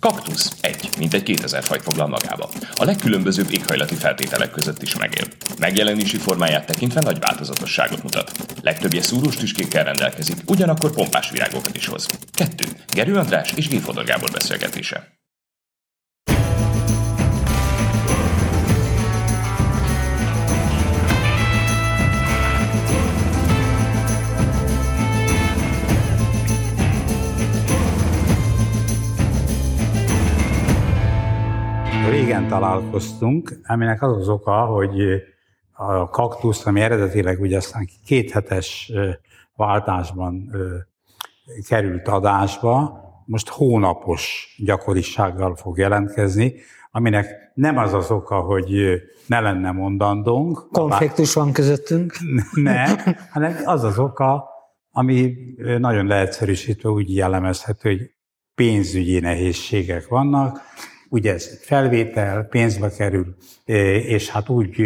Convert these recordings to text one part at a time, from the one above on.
Kaktusz egy, mint egy 2000 fajt foglal magába. A legkülönbözőbb éghajlati feltételek között is megél. Megjelenési formáját tekintve nagy változatosságot mutat. Legtöbbje szúrós tüskékkel rendelkezik, ugyanakkor pompás virágokat is hoz. Kettő. Gerő András és G. Gábor beszélgetése. Régen találkoztunk, aminek az az oka, hogy a kaktusz, ami eredetileg ugye aztán kéthetes váltásban került adásba, most hónapos gyakorisággal fog jelentkezni, aminek nem az az oka, hogy ne lenne mondandónk. Konfliktus van közöttünk. Ne, hanem az az oka, ami nagyon leegyszerűsítve úgy jellemezhető, hogy pénzügyi nehézségek vannak, ugye ez felvétel, pénzbe kerül, és hát úgy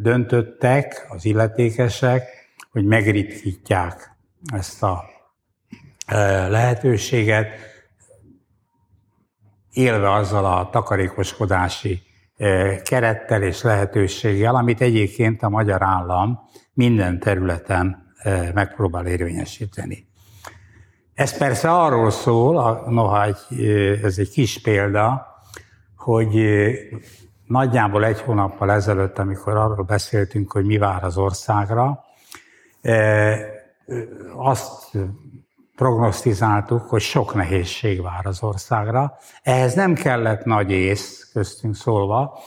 döntöttek az illetékesek, hogy megritkítják ezt a lehetőséget, élve azzal a takarékoskodási kerettel és lehetőséggel, amit egyébként a magyar állam minden területen megpróbál érvényesíteni. Ez persze arról szól, noha egy, ez egy kis példa, hogy nagyjából egy hónappal ezelőtt, amikor arról beszéltünk, hogy mi vár az országra, azt prognosztizáltuk, hogy sok nehézség vár az országra. Ehhez nem kellett nagy ész, köztünk szólva,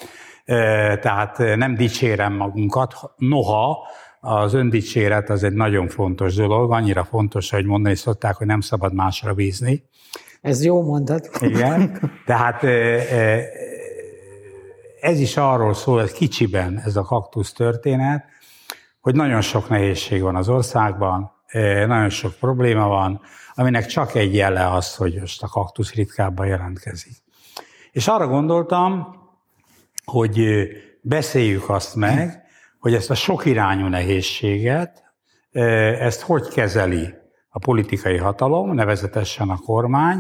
tehát nem dicsérem magunkat, noha az öndicséret az egy nagyon fontos dolog, annyira fontos, hogy mondani szokták, hogy nem szabad másra bízni. Ez jó mondat. Igen, tehát ez is arról szól, ez kicsiben ez a kaktusz történet, hogy nagyon sok nehézség van az országban, nagyon sok probléma van, aminek csak egy jele az, hogy most a kaktusz ritkábban jelentkezik. És arra gondoltam, hogy beszéljük azt meg, hogy ezt a sokirányú nehézséget, ezt hogy kezeli a politikai hatalom, nevezetesen a kormány,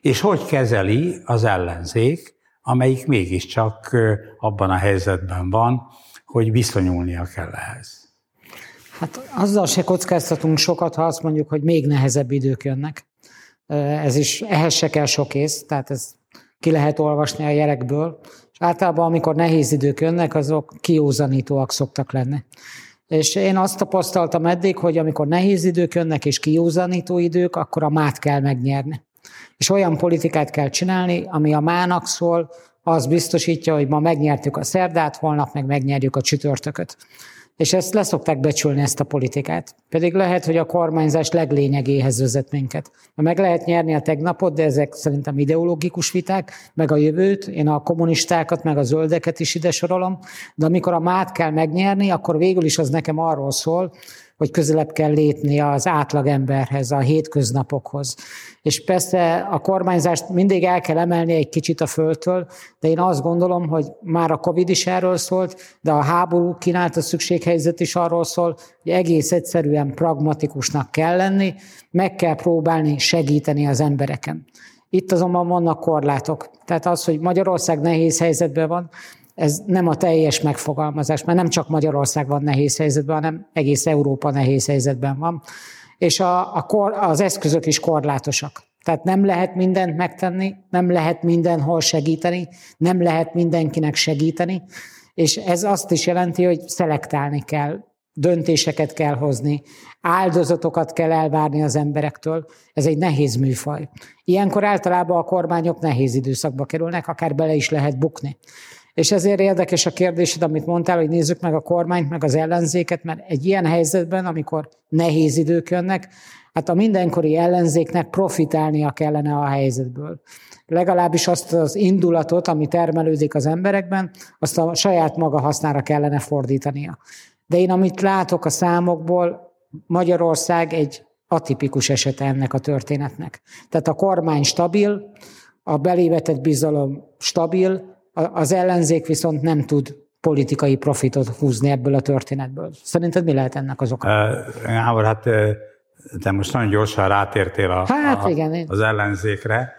és hogy kezeli az ellenzék, amelyik mégiscsak abban a helyzetben van, hogy viszonyulnia kell ehhez. Hát azzal se kockáztatunk sokat, ha azt mondjuk, hogy még nehezebb idők jönnek. Ez is, ehhez se kell sok ész, tehát ez ki lehet olvasni a jelekből. Általában, amikor nehéz idők jönnek, azok kiózanítóak szoktak lenni. És én azt tapasztaltam eddig, hogy amikor nehéz idők jönnek és kiózanító idők, akkor a mát kell megnyerni. És olyan politikát kell csinálni, ami a mának szól, az biztosítja, hogy ma megnyertük a szerdát, holnap meg megnyerjük a csütörtököt. És ezt leszokták becsülni, ezt a politikát. Pedig lehet, hogy a kormányzás leglényegéhez vezet minket. Meg lehet nyerni a tegnapot, de ezek szerintem ideológikus viták, meg a jövőt, én a kommunistákat, meg a zöldeket is ide sorolom, de amikor a mát kell megnyerni, akkor végül is az nekem arról szól, hogy közelebb kell lépni az átlagemberhez, a hétköznapokhoz. És persze a kormányzást mindig el kell emelni egy kicsit a földtől, de én azt gondolom, hogy már a Covid is erről szólt, de a háború kínálta szükséghelyzet is arról szól, hogy egész egyszerűen pragmatikusnak kell lenni, meg kell próbálni segíteni az embereken. Itt azonban vannak korlátok. Tehát az, hogy Magyarország nehéz helyzetben van, ez nem a teljes megfogalmazás, mert nem csak Magyarország van nehéz helyzetben, hanem egész Európa nehéz helyzetben van. És a, a kor, az eszközök is korlátosak. Tehát nem lehet mindent megtenni, nem lehet mindenhol segíteni, nem lehet mindenkinek segíteni, és ez azt is jelenti, hogy szelektálni kell, döntéseket kell hozni, áldozatokat kell elvárni az emberektől. Ez egy nehéz műfaj. Ilyenkor általában a kormányok nehéz időszakba kerülnek, akár bele is lehet bukni. És ezért érdekes a kérdésed, amit mondtál, hogy nézzük meg a kormányt, meg az ellenzéket, mert egy ilyen helyzetben, amikor nehéz idők jönnek, hát a mindenkori ellenzéknek profitálnia kellene a helyzetből. Legalábbis azt az indulatot, ami termelődik az emberekben, azt a saját maga hasznára kellene fordítania. De én amit látok a számokból, Magyarország egy atipikus esete ennek a történetnek. Tehát a kormány stabil, a belévetett bizalom stabil, az ellenzék viszont nem tud politikai profitot húzni ebből a történetből. Szerinted mi lehet ennek az oka? Gábor, hát te most nagyon gyorsan rátértél a, hát, a, igen, az ellenzékre.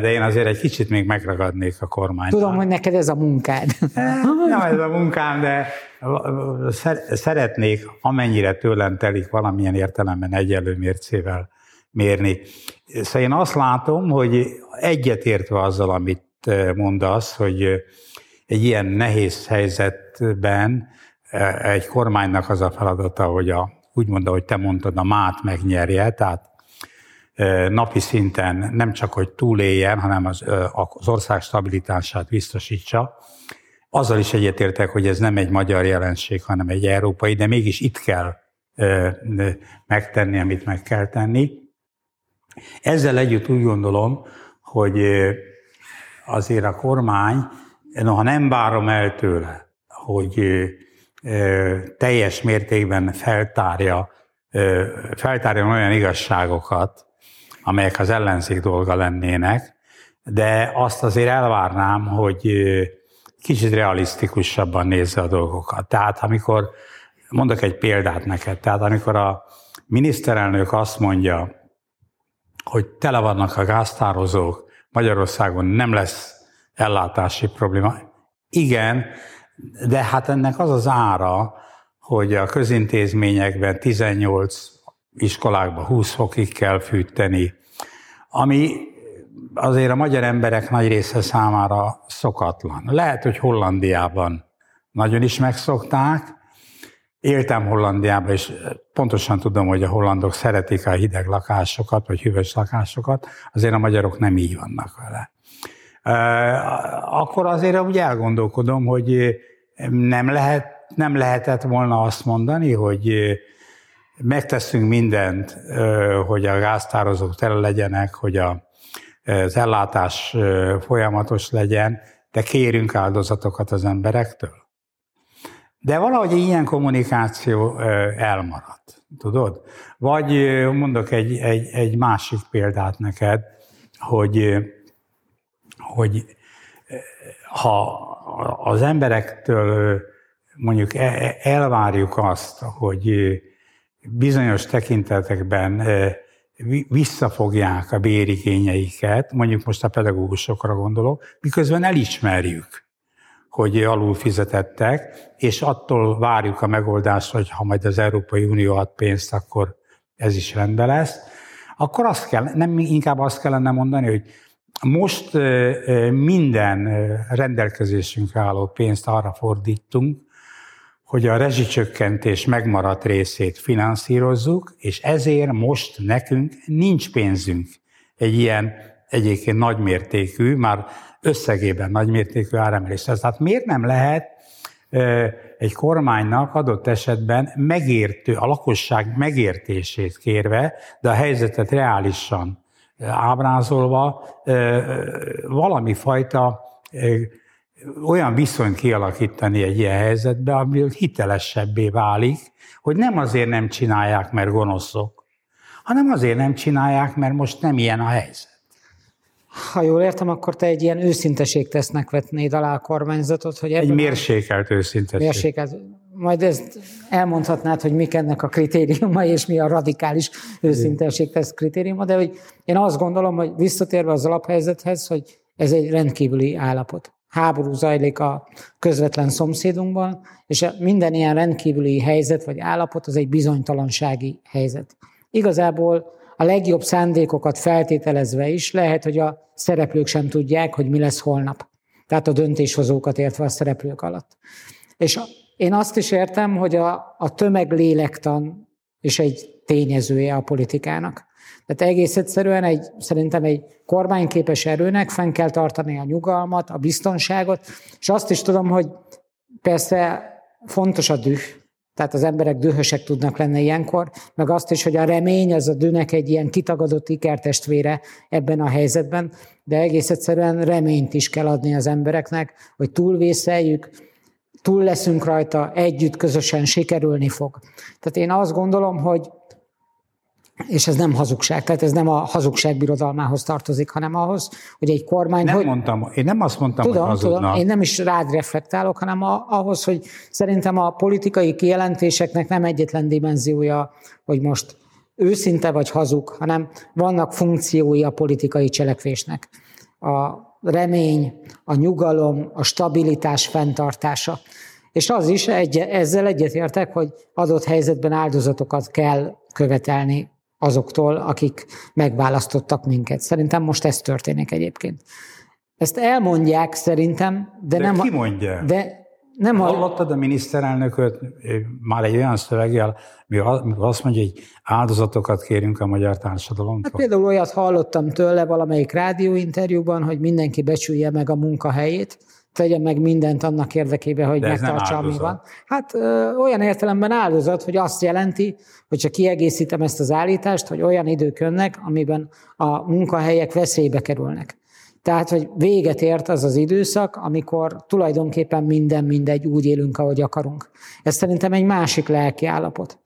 de én azért egy kicsit még megragadnék a kormányt. Tudom, hogy neked ez a munkád. Nem ez a munkám, de szeretnék, amennyire tőlem telik valamilyen értelemben egyenlő mércével mérni. Szóval én azt látom, hogy egyetértve azzal, amit mondasz, hogy egy ilyen nehéz helyzetben egy kormánynak az a feladata, hogy a, úgy mondta, hogy te mondtad, a mát megnyerje, tehát napi szinten nem csak, hogy túléljen, hanem az, az ország stabilitását biztosítsa. Azzal is egyetértek, hogy ez nem egy magyar jelenség, hanem egy európai, de mégis itt kell megtenni, amit meg kell tenni. Ezzel együtt úgy gondolom, hogy azért a kormány, noha nem várom el tőle, hogy teljes mértékben feltárja, feltárja olyan igazságokat, amelyek az ellenzék dolga lennének, de azt azért elvárnám, hogy kicsit realisztikusabban nézze a dolgokat. Tehát amikor, mondok egy példát neked, tehát amikor a miniszterelnök azt mondja, hogy tele vannak a gáztározók, Magyarországon nem lesz ellátási probléma. Igen, de hát ennek az az ára, hogy a közintézményekben 18 iskolákban 20 fokig kell fűteni, ami azért a magyar emberek nagy része számára szokatlan. Lehet, hogy Hollandiában nagyon is megszokták, Éltem Hollandiában, és pontosan tudom, hogy a hollandok szeretik a hideg lakásokat, vagy hűvös lakásokat, azért a magyarok nem így vannak vele. Akkor azért úgy elgondolkodom, hogy nem, lehet, nem lehetett volna azt mondani, hogy megteszünk mindent, hogy a gáztározók tele legyenek, hogy a, az ellátás folyamatos legyen, de kérünk áldozatokat az emberektől. De valahogy ilyen kommunikáció elmaradt, tudod? Vagy mondok egy, egy, egy másik példát neked, hogy, hogy ha az emberektől mondjuk e, e, elvárjuk azt, hogy bizonyos tekintetekben visszafogják a bérigényeiket, mondjuk most a pedagógusokra gondolok, miközben elismerjük, hogy alul fizetettek, és attól várjuk a megoldást, hogy ha majd az Európai Unió ad pénzt, akkor ez is rendben lesz, akkor azt kell, nem inkább azt kellene mondani, hogy most minden rendelkezésünkre álló pénzt arra fordítunk, hogy a rezsicsökkentés megmaradt részét finanszírozzuk, és ezért most nekünk nincs pénzünk. Egy ilyen egyébként nagymértékű, már összegében nagymértékű áremeléshez. Tehát miért nem lehet egy kormánynak adott esetben megértő, a lakosság megértését kérve, de a helyzetet reálisan ábrázolva valami fajta olyan viszonyt kialakítani egy ilyen helyzetbe, ami hitelesebbé válik, hogy nem azért nem csinálják, mert gonoszok, hanem azért nem csinálják, mert most nem ilyen a helyzet. Ha jól értem, akkor te egy ilyen őszinteségtesznek vetnéd alá a kormányzatot, hogy Egy mérsékelt őszinteség. Mérsékelt. Majd ezt elmondhatnád, hogy mik ennek a kritériuma, és mi a radikális őszinteségtesz kritériuma, de hogy én azt gondolom, hogy visszatérve az alaphelyzethez, hogy ez egy rendkívüli állapot háború zajlik a közvetlen szomszédunkban, és minden ilyen rendkívüli helyzet vagy állapot az egy bizonytalansági helyzet. Igazából a legjobb szándékokat feltételezve is lehet, hogy a szereplők sem tudják, hogy mi lesz holnap. Tehát a döntéshozókat értve a szereplők alatt. És én azt is értem, hogy a, a tömeglélektan is egy tényezője a politikának. Tehát egész egyszerűen egy, szerintem egy kormányképes erőnek fenn kell tartani a nyugalmat, a biztonságot, és azt is tudom, hogy persze fontos a düh, tehát az emberek dühösek tudnak lenni ilyenkor, meg azt is, hogy a remény az a dűnek egy ilyen kitagadott ikertestvére ebben a helyzetben, de egész egyszerűen reményt is kell adni az embereknek, hogy túlvészeljük, túl leszünk rajta, együtt, közösen sikerülni fog. Tehát én azt gondolom, hogy és ez nem hazugság, tehát ez nem a hazugság birodalmához tartozik, hanem ahhoz, hogy egy kormány... Nem hogy... mondtam, én nem azt mondtam, tudom, hogy hazudnak. Tudom, én nem is rád reflektálok, hanem a, ahhoz, hogy szerintem a politikai kijelentéseknek nem egyetlen dimenziója, hogy most őszinte vagy hazug, hanem vannak funkciói a politikai cselekvésnek. A remény, a nyugalom, a stabilitás fenntartása. És az is, egy, ezzel egyetértek, hogy adott helyzetben áldozatokat kell követelni azoktól, akik megválasztottak minket. Szerintem most ez történik egyébként. Ezt elmondják szerintem, de, de nem... ki mondja? De nem Hallottad a miniszterelnököt már egy olyan szöveggel, amikor azt mondja, hogy áldozatokat kérünk a magyar társadalomtól? Hát például olyat hallottam tőle valamelyik rádióinterjúban, hogy mindenki becsülje meg a munkahelyét, tegyen meg mindent annak érdekében, hogy megtartsa, ami van. Hát ö, olyan értelemben áldozat, hogy azt jelenti, hogy csak kiegészítem ezt az állítást, hogy olyan idők jönnek, amiben a munkahelyek veszélybe kerülnek. Tehát, hogy véget ért az az időszak, amikor tulajdonképpen minden mindegy, úgy élünk, ahogy akarunk. Ez szerintem egy másik lelki állapot.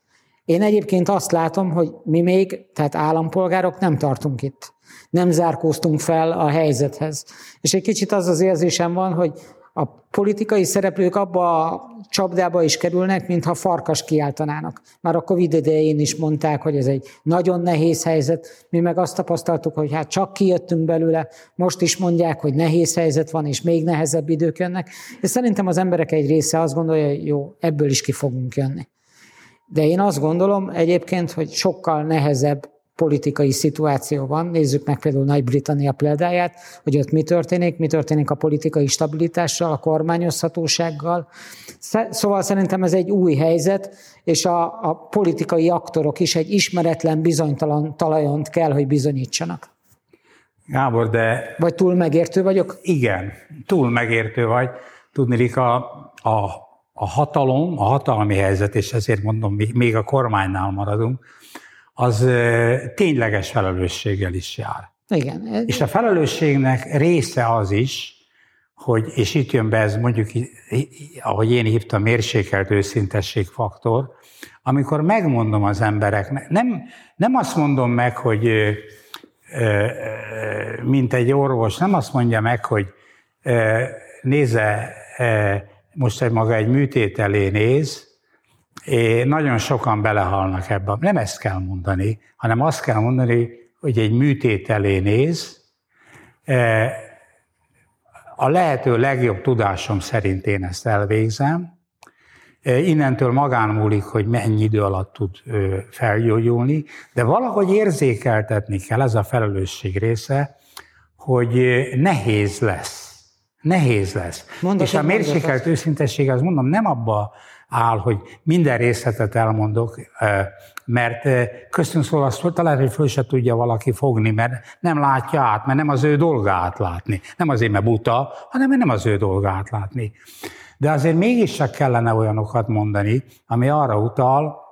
Én egyébként azt látom, hogy mi még, tehát állampolgárok nem tartunk itt. Nem zárkóztunk fel a helyzethez. És egy kicsit az az érzésem van, hogy a politikai szereplők abba a csapdába is kerülnek, mintha farkas kiáltanának. Már a Covid idején is mondták, hogy ez egy nagyon nehéz helyzet. Mi meg azt tapasztaltuk, hogy hát csak kijöttünk belőle, most is mondják, hogy nehéz helyzet van, és még nehezebb idők jönnek. És szerintem az emberek egy része azt gondolja, hogy jó, ebből is ki fogunk jönni. De én azt gondolom egyébként, hogy sokkal nehezebb politikai szituáció van. Nézzük meg például Nagy-Britannia példáját, hogy ott mi történik, mi történik a politikai stabilitással, a kormányozhatósággal. Szóval szerintem ez egy új helyzet, és a, a politikai aktorok is egy ismeretlen, bizonytalan talajon kell, hogy bizonyítsanak. Gábor, de... Vagy túl megértő vagyok? Igen, túl megértő vagy. Tudni, a, a, a hatalom, a hatalmi helyzet, és ezért mondom, még a kormánynál maradunk, az tényleges felelősséggel is jár. Igen. És a felelősségnek része az is, hogy, és itt jön be ez mondjuk, ahogy én hívtam, mérsékelt őszintesség faktor, amikor megmondom az embereknek, nem, nem azt mondom meg, hogy mint egy orvos, nem azt mondja meg, hogy nézze, most egy maga egy műtét elé néz, É, nagyon sokan belehalnak ebbe. Nem ezt kell mondani, hanem azt kell mondani, hogy egy műtét elé néz, a lehető legjobb tudásom szerint én ezt elvégzem, innentől magán múlik, hogy mennyi idő alatt tud felgyógyulni, de valahogy érzékeltetni kell, ez a felelősség része, hogy nehéz lesz. Nehéz lesz. Mondok És a mérsékelt őszintesség, az mondom, nem abba áll, hogy minden részletet elmondok, mert köztünk szólva azt talán, hogy föl se tudja valaki fogni, mert nem látja át, mert nem az ő dolga átlátni. Nem azért, mert buta, hanem mert nem az ő dolga átlátni. De azért mégiscsak kellene olyanokat mondani, ami arra utal,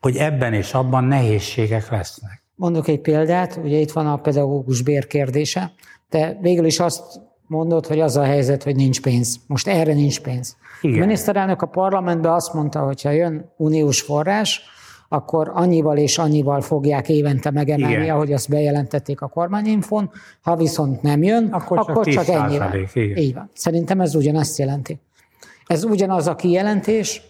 hogy ebben és abban nehézségek lesznek. Mondok egy példát, ugye itt van a pedagógus bér kérdése, de végül is azt mondod, hogy az a helyzet, hogy nincs pénz. Most erre nincs pénz. Igen. A miniszterelnök a parlamentben azt mondta, hogy ha jön uniós forrás, akkor annyival és annyival fogják évente megemelni, Igen. ahogy azt bejelentették a kormányinfon. Ha viszont nem jön, akkor, akkor csak, csak ennyivel. Így van. Szerintem ez ugyanezt jelenti. Ez ugyanaz a kijelentés,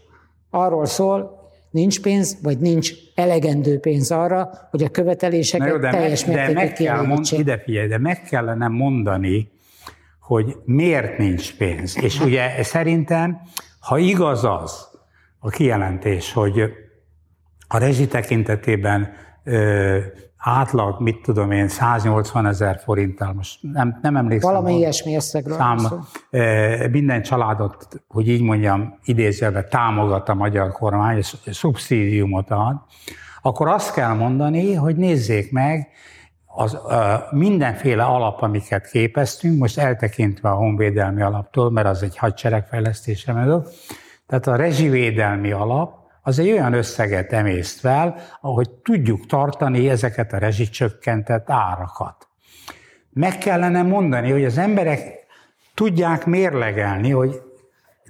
arról szól, nincs pénz, vagy nincs elegendő pénz arra, hogy a követeléseket jó, de teljes meg, de meg kell mond, ide figyelj, de meg kellene mondani, hogy miért nincs pénz. És ugye szerintem, ha igaz az a kijelentés, hogy a rezsi tekintetében ö, átlag, mit tudom én, 180 ezer forinttal, most nem, nem emlékszem. Valami ilyesmi összegről. Szám, ö, minden családot, hogy így mondjam, idézőben támogat a magyar kormány, és szubszidiumot ad, akkor azt kell mondani, hogy nézzék meg, az, mindenféle alap, amiket képeztünk, most eltekintve a honvédelmi alaptól, mert az egy hadseregfejlesztésre megy, tehát a rezsivédelmi alap, az egy olyan összeget emészt fel, ahogy tudjuk tartani ezeket a rezsicsökkentett árakat. Meg kellene mondani, hogy az emberek tudják mérlegelni, hogy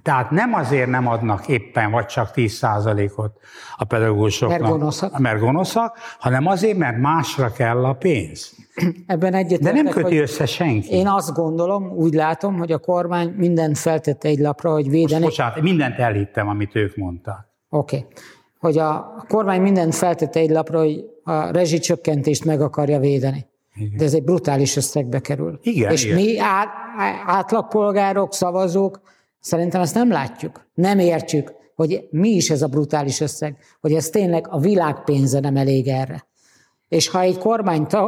tehát nem azért nem adnak éppen vagy csak 10%-ot a pedagógusoknak, mert gonoszak. mert gonoszak, hanem azért, mert másra kell a pénz. Ebben egyet. De nem köti össze senki. Én azt gondolom, úgy látom, hogy a kormány mindent feltette egy lapra, hogy védeni. Most, bocsánat, mindent elhittem, amit ők mondtak. Oké. hogy a kormány mindent feltette egy lapra, hogy a rezsicsökkentést meg akarja védeni. Igen. De ez egy brutális összegbe kerül. Igen, És igen. mi át, átlagpolgárok, szavazók szerintem ezt nem látjuk. Nem értjük, hogy mi is ez a brutális összeg, hogy ez tényleg a világ pénze nem elég erre. És ha egy kormány ta,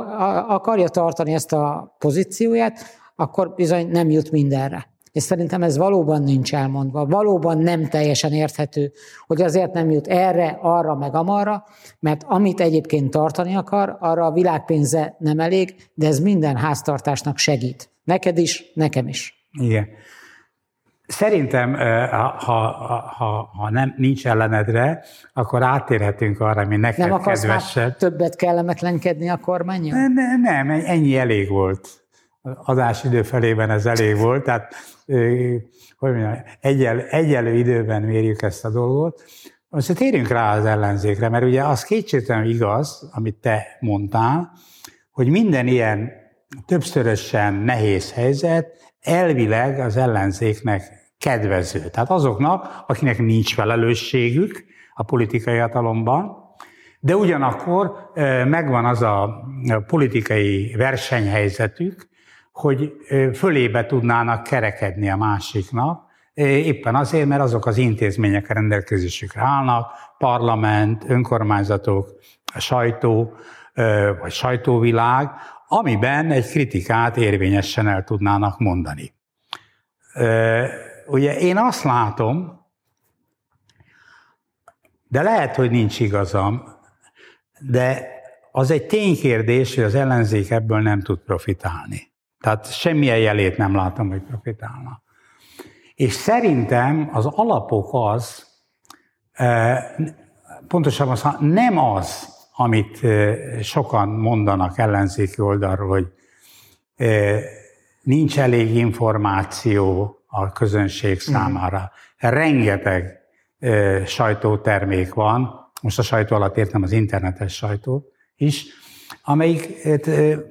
akarja tartani ezt a pozícióját, akkor bizony nem jut mindenre. És szerintem ez valóban nincs elmondva, valóban nem teljesen érthető, hogy azért nem jut erre, arra, meg amarra, mert amit egyébként tartani akar, arra a világpénze nem elég, de ez minden háztartásnak segít. Neked is, nekem is. Igen. Szerintem, ha, ha, ha, nem, nincs ellenedre, akkor átérhetünk arra, ami neked Nem kedvesebb. már többet kellemetlenkedni a kormányon? Nem, nem, nem, ennyi elég volt. Adásidő felében ez elég volt, tehát hogy mondjam, egyel, egyelő időben mérjük ezt a dolgot. Most térjünk rá az ellenzékre, mert ugye az kétségtelenül igaz, amit te mondtál, hogy minden ilyen többszörösen nehéz helyzet elvileg az ellenzéknek kedvező. Tehát azoknak, akinek nincs felelősségük a politikai hatalomban, de ugyanakkor megvan az a politikai versenyhelyzetük, hogy fölébe tudnának kerekedni a másiknak, éppen azért, mert azok az intézmények a rendelkezésükre állnak, parlament, önkormányzatok, sajtó, vagy sajtóvilág, amiben egy kritikát érvényesen el tudnának mondani. Ugye én azt látom, de lehet, hogy nincs igazam, de az egy ténykérdés, hogy az ellenzék ebből nem tud profitálni. Tehát semmilyen jelét nem látom, hogy profitálna. És szerintem az alapok az, pontosabban az, nem az, amit sokan mondanak ellenzéki oldalról, hogy nincs elég információ a közönség számára. Rengeteg sajtótermék van, most a sajtó alatt értem az internetes sajtót is, amelyik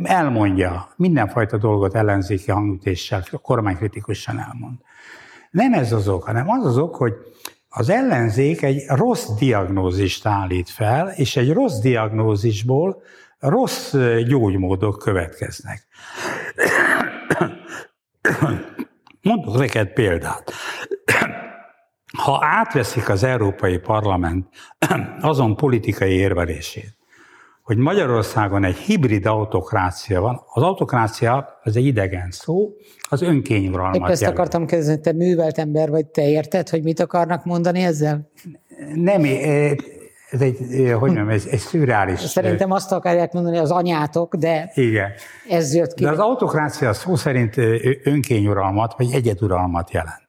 elmondja mindenfajta dolgot ellenzéki hangütéssel, kormánykritikusan elmond. Nem ez az ok, hanem az az ok, hogy az ellenzék egy rossz diagnózist állít fel, és egy rossz diagnózisból rossz gyógymódok következnek. Mondok neked példát. Ha átveszik az Európai Parlament azon politikai érvelését, hogy Magyarországon egy hibrid autokrácia van. Az autokrácia az egy idegen szó, az önkényuralmat Épp ezt jelent. akartam kérdezni, te művelt ember vagy, te érted, hogy mit akarnak mondani ezzel? Nem, ez egy, hogy mondjam, ez egy szürreális. Szerintem azt akarják mondani az anyátok, de Igen. ez jött ki. De az autokrácia szó szerint önkényuralmat, vagy egyeduralmat jelent.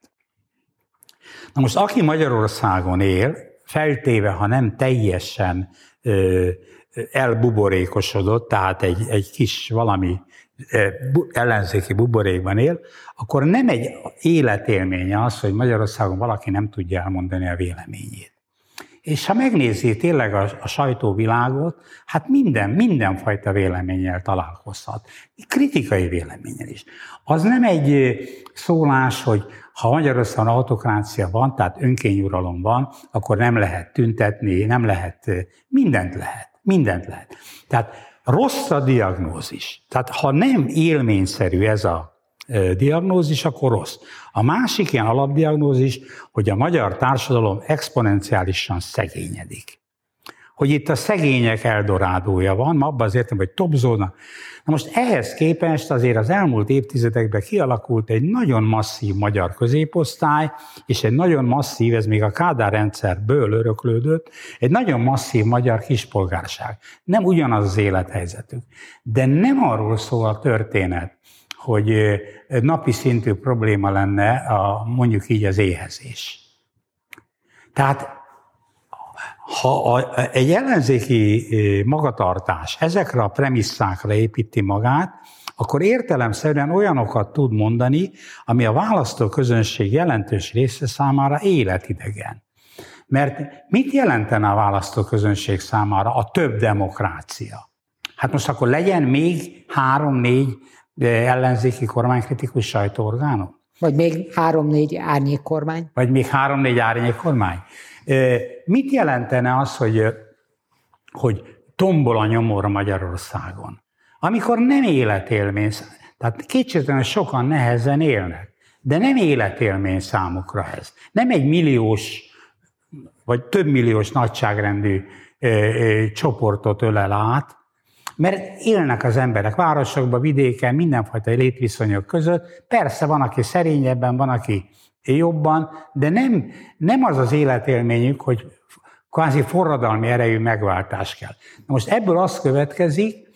Na most, aki Magyarországon él, feltéve, ha nem teljesen elbuborékosodott, tehát egy, egy kis valami ellenzéki buborékban él, akkor nem egy életélménye az, hogy Magyarországon valaki nem tudja elmondani a véleményét. És ha megnézi tényleg a, a sajtóvilágot, hát minden, mindenfajta véleménnyel találkozhat. Kritikai véleménnyel is. Az nem egy szólás, hogy ha Magyarországon autokrácia van, tehát önkényuralom van, akkor nem lehet tüntetni, nem lehet, mindent lehet. Mindent lehet. Tehát rossz a diagnózis. Tehát ha nem élményszerű ez a diagnózis, akkor rossz. A másik ilyen alapdiagnózis, hogy a magyar társadalom exponenciálisan szegényedik. Hogy itt a szegények eldorádója van, ma abban az értem, hogy topzóna. Na most ehhez képest azért az elmúlt évtizedekben kialakult egy nagyon masszív magyar középosztály, és egy nagyon masszív, ez még a Kádár rendszerből öröklődött, egy nagyon masszív magyar kispolgárság. Nem ugyanaz az élethelyzetük. De nem arról szól a történet, hogy napi szintű probléma lenne a, mondjuk így az éhezés. Tehát ha a, egy ellenzéki magatartás ezekre a premisszákra építi magát, akkor értelemszerűen olyanokat tud mondani, ami a választóközönség jelentős része számára életidegen. Mert mit jelentene a választóközönség számára a több demokrácia? Hát most akkor legyen még három-négy ellenzéki kormánykritikus sajtóorgánum? Vagy még három-négy árnyék kormány? Vagy még három-négy árnyék kormány? Mit jelentene az, hogy, hogy tombol a nyomor Magyarországon? Amikor nem életélmény, tehát kétségtelen sokan nehezen élnek, de nem életélmény számukra ez. Nem egy milliós, vagy több milliós nagyságrendű ö, ö, csoportot ölel át, mert élnek az emberek városokban, vidéken, mindenfajta létviszonyok között. Persze van, aki szerényebben, van, aki jobban, de nem, nem az az életélményük, hogy kvázi forradalmi erejű megváltás kell. Na most ebből az következik,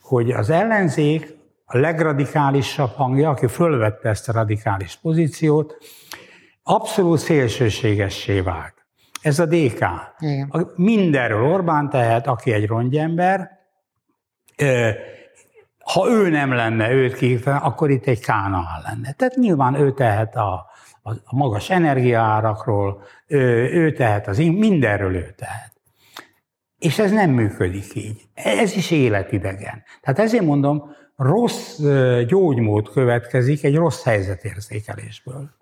hogy az ellenzék a legradikálisabb hangja, aki fölvette ezt a radikális pozíciót, abszolút szélsőségessé vált. Ez a DK. Igen. Mindenről Orbán tehet, aki egy rongyember, ha ő nem lenne, őt kihívta, akkor itt egy Kánaán lenne. Tehát nyilván ő tehet a, a, magas energiaárakról, ő, ő tehet az mindenről ő tehet. És ez nem működik így. Ez is életidegen. Tehát ezért mondom, rossz gyógymód következik egy rossz helyzetérzékelésből.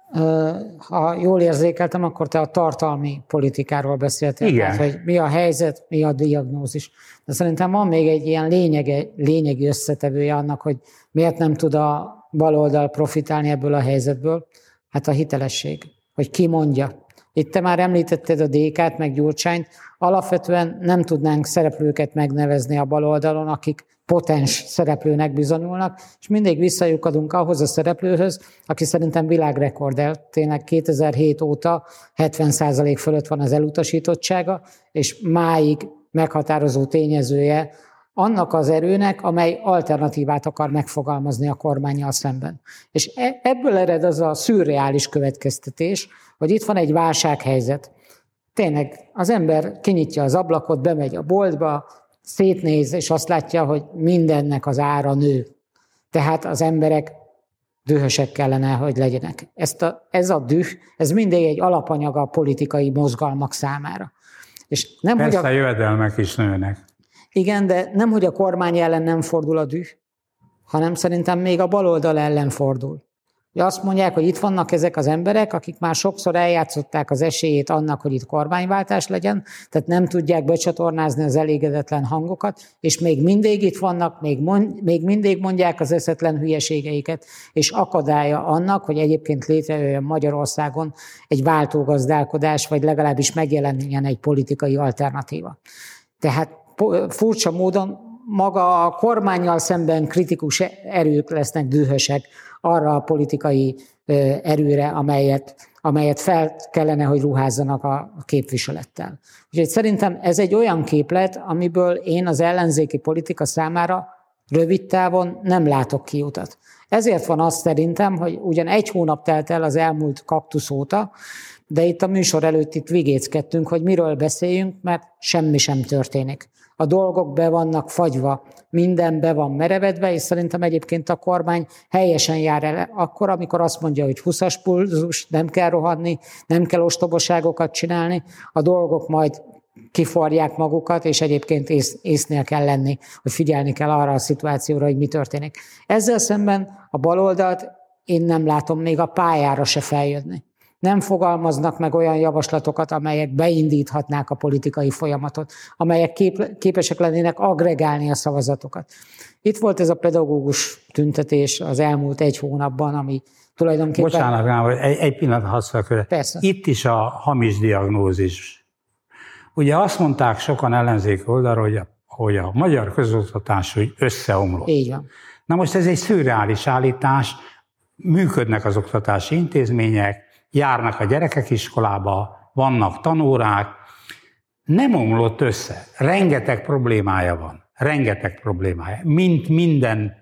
Ha jól érzékeltem, akkor te a tartalmi politikáról beszéltél, Igen. Tehát, hogy mi a helyzet, mi a diagnózis. De szerintem van még egy ilyen lényege, lényegi összetevője annak, hogy miért nem tud a baloldal profitálni ebből a helyzetből. Hát a hitelesség, hogy ki mondja. Itt te már említetted a DK-t, meg Gyurcsányt, alapvetően nem tudnánk szereplőket megnevezni a baloldalon, akik potens szereplőnek bizonyulnak, és mindig visszajukadunk ahhoz a szereplőhöz, aki szerintem világrekordel. Tényleg 2007 óta 70% fölött van az elutasítottsága, és máig meghatározó tényezője annak az erőnek, amely alternatívát akar megfogalmazni a kormányjal szemben. És e, ebből ered az a szürreális következtetés, hogy itt van egy válsághelyzet. Tényleg az ember kinyitja az ablakot, bemegy a boltba, szétnéz, és azt látja, hogy mindennek az ára nő. Tehát az emberek dühösek kellene, hogy legyenek. Ezt a, ez a düh, ez mindig egy alapanyag a politikai mozgalmak számára. És nem, Persze hogy a, a jövedelmek is nőnek. Igen, de nem, hogy a kormány ellen nem fordul a düh, hanem szerintem még a baloldal ellen fordul. Azt mondják, hogy itt vannak ezek az emberek, akik már sokszor eljátszották az esélyét annak, hogy itt kormányváltás legyen, tehát nem tudják becsatornázni az elégedetlen hangokat, és még mindig itt vannak, még, mond, még mindig mondják az eszetlen hülyeségeiket, és akadálya annak, hogy egyébként létrejöjjön Magyarországon egy váltógazdálkodás, vagy legalábbis megjelenjen egy politikai alternatíva. Tehát furcsa módon maga a kormányjal szemben kritikus erők lesznek dühösek arra a politikai erőre, amelyet, amelyet fel kellene, hogy ruházzanak a képviselettel. Úgyhogy szerintem ez egy olyan képlet, amiből én az ellenzéki politika számára rövid távon nem látok kiutat. Ezért van azt szerintem, hogy ugyan egy hónap telt el az elmúlt kaktusz óta, de itt a műsor előtt itt vigéckedtünk, hogy miről beszéljünk, mert semmi sem történik a dolgok be vannak fagyva, minden be van merevedve, és szerintem egyébként a kormány helyesen jár el akkor, amikor azt mondja, hogy 20-as pulzus, nem kell rohadni, nem kell ostobaságokat csinálni, a dolgok majd kiforják magukat, és egyébként ész, észnél kell lenni, hogy figyelni kell arra a szituációra, hogy mi történik. Ezzel szemben a baloldalt én nem látom még a pályára se feljönni nem fogalmaznak meg olyan javaslatokat, amelyek beindíthatnák a politikai folyamatot, amelyek kép, képesek lennének agregálni a szavazatokat. Itt volt ez a pedagógus tüntetés az elmúlt egy hónapban, ami tulajdonképpen... Bocsánat, rám, egy, egy pillanat hadd Persze. Itt is a hamis diagnózis. Ugye azt mondták sokan ellenzék oldalról, hogy a, hogy a magyar közoktatás úgy összeomlott. Így van. Na most ez egy szürreális állítás, működnek az oktatási intézmények, járnak a gyerekek iskolába, vannak tanórák, nem omlott össze. Rengeteg problémája van. Rengeteg problémája. Mint minden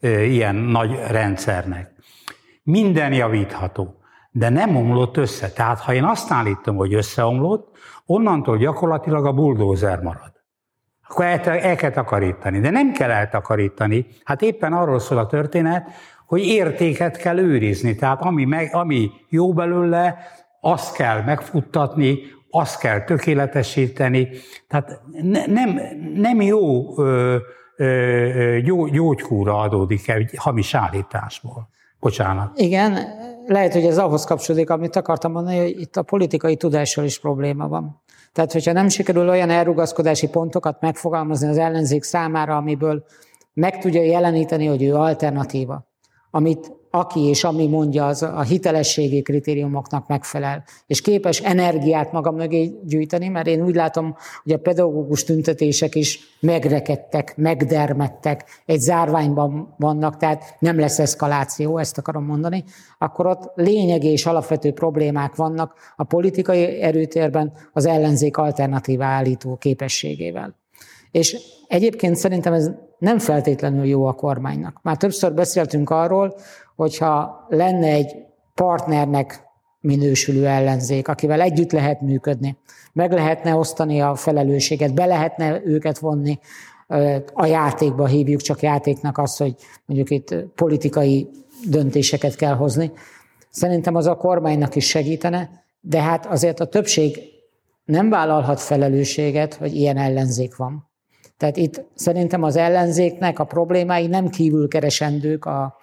e, ilyen nagy rendszernek. Minden javítható. De nem omlott össze. Tehát ha én azt állítom, hogy összeomlott, onnantól gyakorlatilag a buldózer marad. Akkor el, el kell takarítani. De nem kell eltakarítani. Hát éppen arról szól a történet, hogy értéket kell őrizni. Tehát ami, meg, ami jó belőle, azt kell megfuttatni, azt kell tökéletesíteni. Tehát ne, nem, nem jó ö, ö, gyó, gyógykúra adódik egy hamis állításból. Bocsánat. Igen, lehet, hogy ez ahhoz kapcsolódik, amit akartam mondani, hogy itt a politikai tudással is probléma van. Tehát, hogyha nem sikerül olyan elrugaszkodási pontokat megfogalmazni az ellenzék számára, amiből meg tudja jeleníteni, hogy ő alternatíva, amit aki és ami mondja, az a hitelességi kritériumoknak megfelel, és képes energiát maga mögé gyűjteni, mert én úgy látom, hogy a pedagógus tüntetések is megrekedtek, megdermettek, egy zárványban vannak, tehát nem lesz eszkaláció, ezt akarom mondani, akkor ott lényegi és alapvető problémák vannak a politikai erőtérben az ellenzék alternatíva állító képességével. És egyébként szerintem ez nem feltétlenül jó a kormánynak. Már többször beszéltünk arról, hogyha lenne egy partnernek minősülő ellenzék, akivel együtt lehet működni, meg lehetne osztani a felelősséget, be lehetne őket vonni a játékba, hívjuk csak játéknak azt, hogy mondjuk itt politikai döntéseket kell hozni. Szerintem az a kormánynak is segítene, de hát azért a többség nem vállalhat felelősséget, hogy ilyen ellenzék van. Tehát itt szerintem az ellenzéknek a problémái nem kívül keresendők a,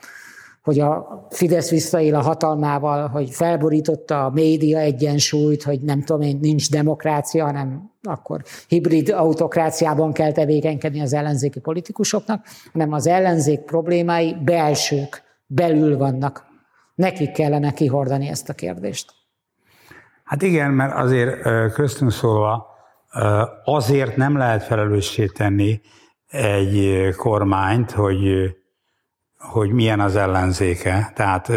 hogy a Fidesz visszaél a hatalmával, hogy felborította a média egyensúlyt, hogy nem tudom én, nincs demokrácia, hanem akkor hibrid autokráciában kell tevékenykedni az ellenzéki politikusoknak, hanem az ellenzék problémái belsők, belül vannak. Nekik kellene kihordani ezt a kérdést. Hát igen, mert azért köztünk szólva, azért nem lehet felelőssé tenni egy kormányt, hogy hogy milyen az ellenzéke. Tehát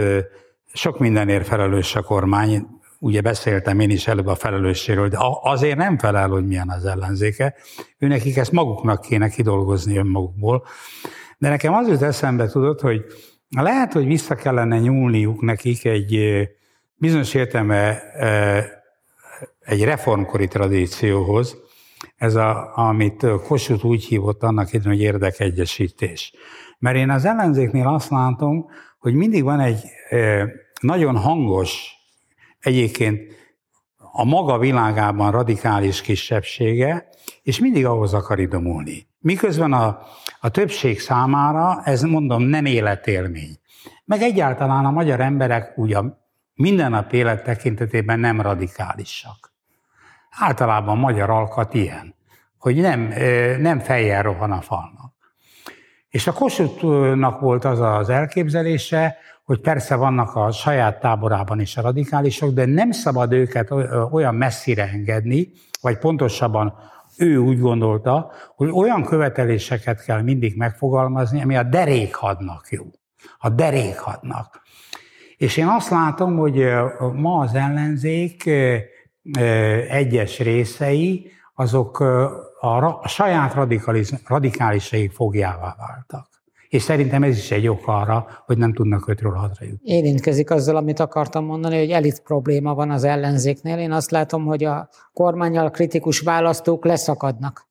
sok mindenért felelős a kormány, ugye beszéltem én is előbb a felelősségről, de azért nem felel, hogy milyen az ellenzéke. Ő nekik ezt maguknak kéne kidolgozni önmagukból. De nekem az jut eszembe, tudod, hogy lehet, hogy vissza kellene nyúlniuk nekik egy bizonyos értelme egy reformkori tradícióhoz, ez a, amit Kossuth úgy hívott annak idején, hogy érdekegyesítés. Mert én az ellenzéknél azt látom, hogy mindig van egy nagyon hangos, egyébként a maga világában radikális kisebbsége, és mindig ahhoz akar idomulni. Miközben a, a többség számára ez, mondom, nem életélmény. Meg egyáltalán a magyar emberek ugye nap élet tekintetében nem radikálisak. Általában a magyar alkat ilyen, hogy nem, nem fejjel rohan a falnak. És a Kossuthnak volt az az elképzelése, hogy persze vannak a saját táborában is a radikálisok, de nem szabad őket olyan messzire engedni, vagy pontosabban ő úgy gondolta, hogy olyan követeléseket kell mindig megfogalmazni, ami a derékhadnak jó. A derékhadnak. És én azt látom, hogy ma az ellenzék egyes részei, azok a, a saját radikálisaik fogjává váltak. És szerintem ez is egy ok arra, hogy nem tudnak ötről hatra jutni. Érintkezik azzal, amit akartam mondani, hogy elit probléma van az ellenzéknél. Én azt látom, hogy a kormányal kritikus választók leszakadnak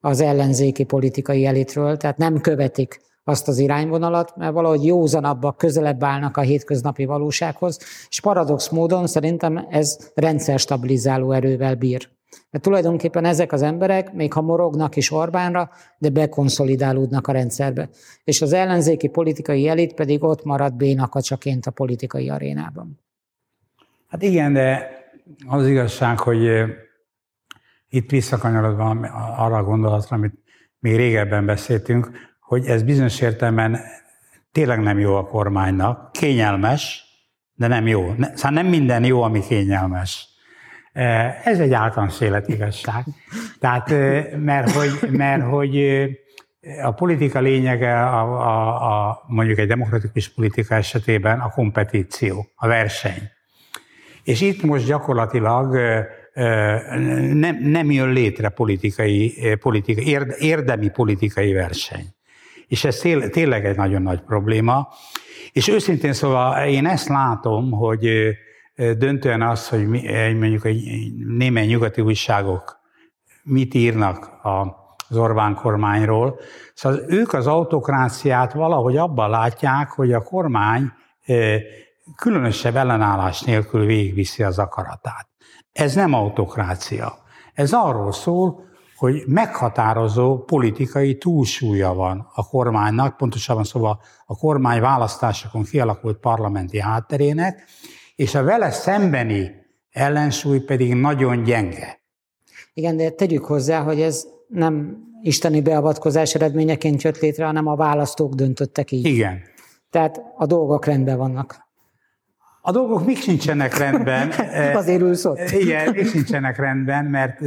az ellenzéki politikai elitről, tehát nem követik azt az irányvonalat, mert valahogy józanabbak, közelebb állnak a hétköznapi valósághoz, és paradox módon szerintem ez rendszer stabilizáló erővel bír. Mert tulajdonképpen ezek az emberek, még ha morognak is Orbánra, de bekonszolidálódnak a rendszerbe. És az ellenzéki politikai elit pedig ott marad bénakacsaként a politikai arénában. Hát igen, de az igazság, hogy itt visszakanyarodva arra a gondolatra, amit még régebben beszéltünk, hogy ez bizonyos értelemben tényleg nem jó a kormánynak, kényelmes, de nem jó. Szóval nem minden jó, ami kényelmes. Eh, ez egy általános életigazság. Tehát, eh, mert hogy, mert hogy eh, a politika lényege, a, a, a, mondjuk egy demokratikus politika esetében a kompetíció, a verseny. És itt most gyakorlatilag nem, nem jön létre politikai, politikai érdemi politikai verseny. És ez tényleg egy nagyon nagy probléma. És őszintén szóval én ezt látom, hogy döntően az, hogy mondjuk egy némely nyugati újságok mit írnak az Orbán kormányról. Szóval ők az autokráciát valahogy abban látják, hogy a kormány különösebb ellenállás nélkül végigviszi az akaratát. Ez nem autokrácia. Ez arról szól, hogy meghatározó politikai túlsúlya van a kormánynak, pontosabban szóval a kormány választásokon kialakult parlamenti hátterének, és a vele szembeni ellensúly pedig nagyon gyenge. Igen, de tegyük hozzá, hogy ez nem isteni beavatkozás eredményeként jött létre, hanem a választók döntöttek így. Igen. Tehát a dolgok rendben vannak. A dolgok még sincsenek rendben. Azért ülsz ott. Igen, még sincsenek rendben, mert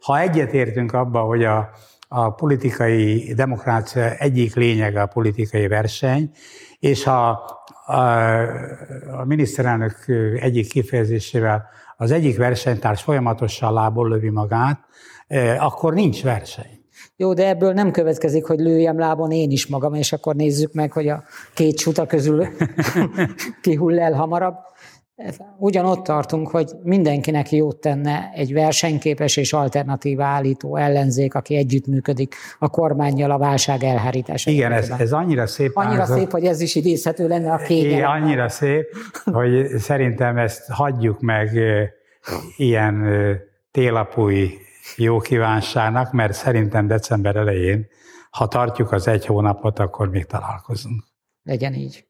ha egyetértünk abba, hogy a, a politikai demokrácia egyik lényege a politikai verseny, és ha a, a miniszterelnök egyik kifejezésével az egyik versenytárs folyamatosan lából lövi magát, akkor nincs verseny. Jó, de ebből nem következik, hogy lőjem lábon én is magam, és akkor nézzük meg, hogy a két csuta közül kihull el hamarabb. Ugyanott tartunk, hogy mindenkinek jót tenne egy versenyképes és alternatíva állító ellenzék, aki együttműködik a kormányjal a válság elhárítása. Igen, ez, ez annyira szép. Annyira szép, hogy ez is idézhető lenne a kényelem. Annyira szép, hogy szerintem ezt hagyjuk meg ilyen télapúi jó kívánságnak, mert szerintem december elején, ha tartjuk az egy hónapot, akkor még találkozunk. Legyen így.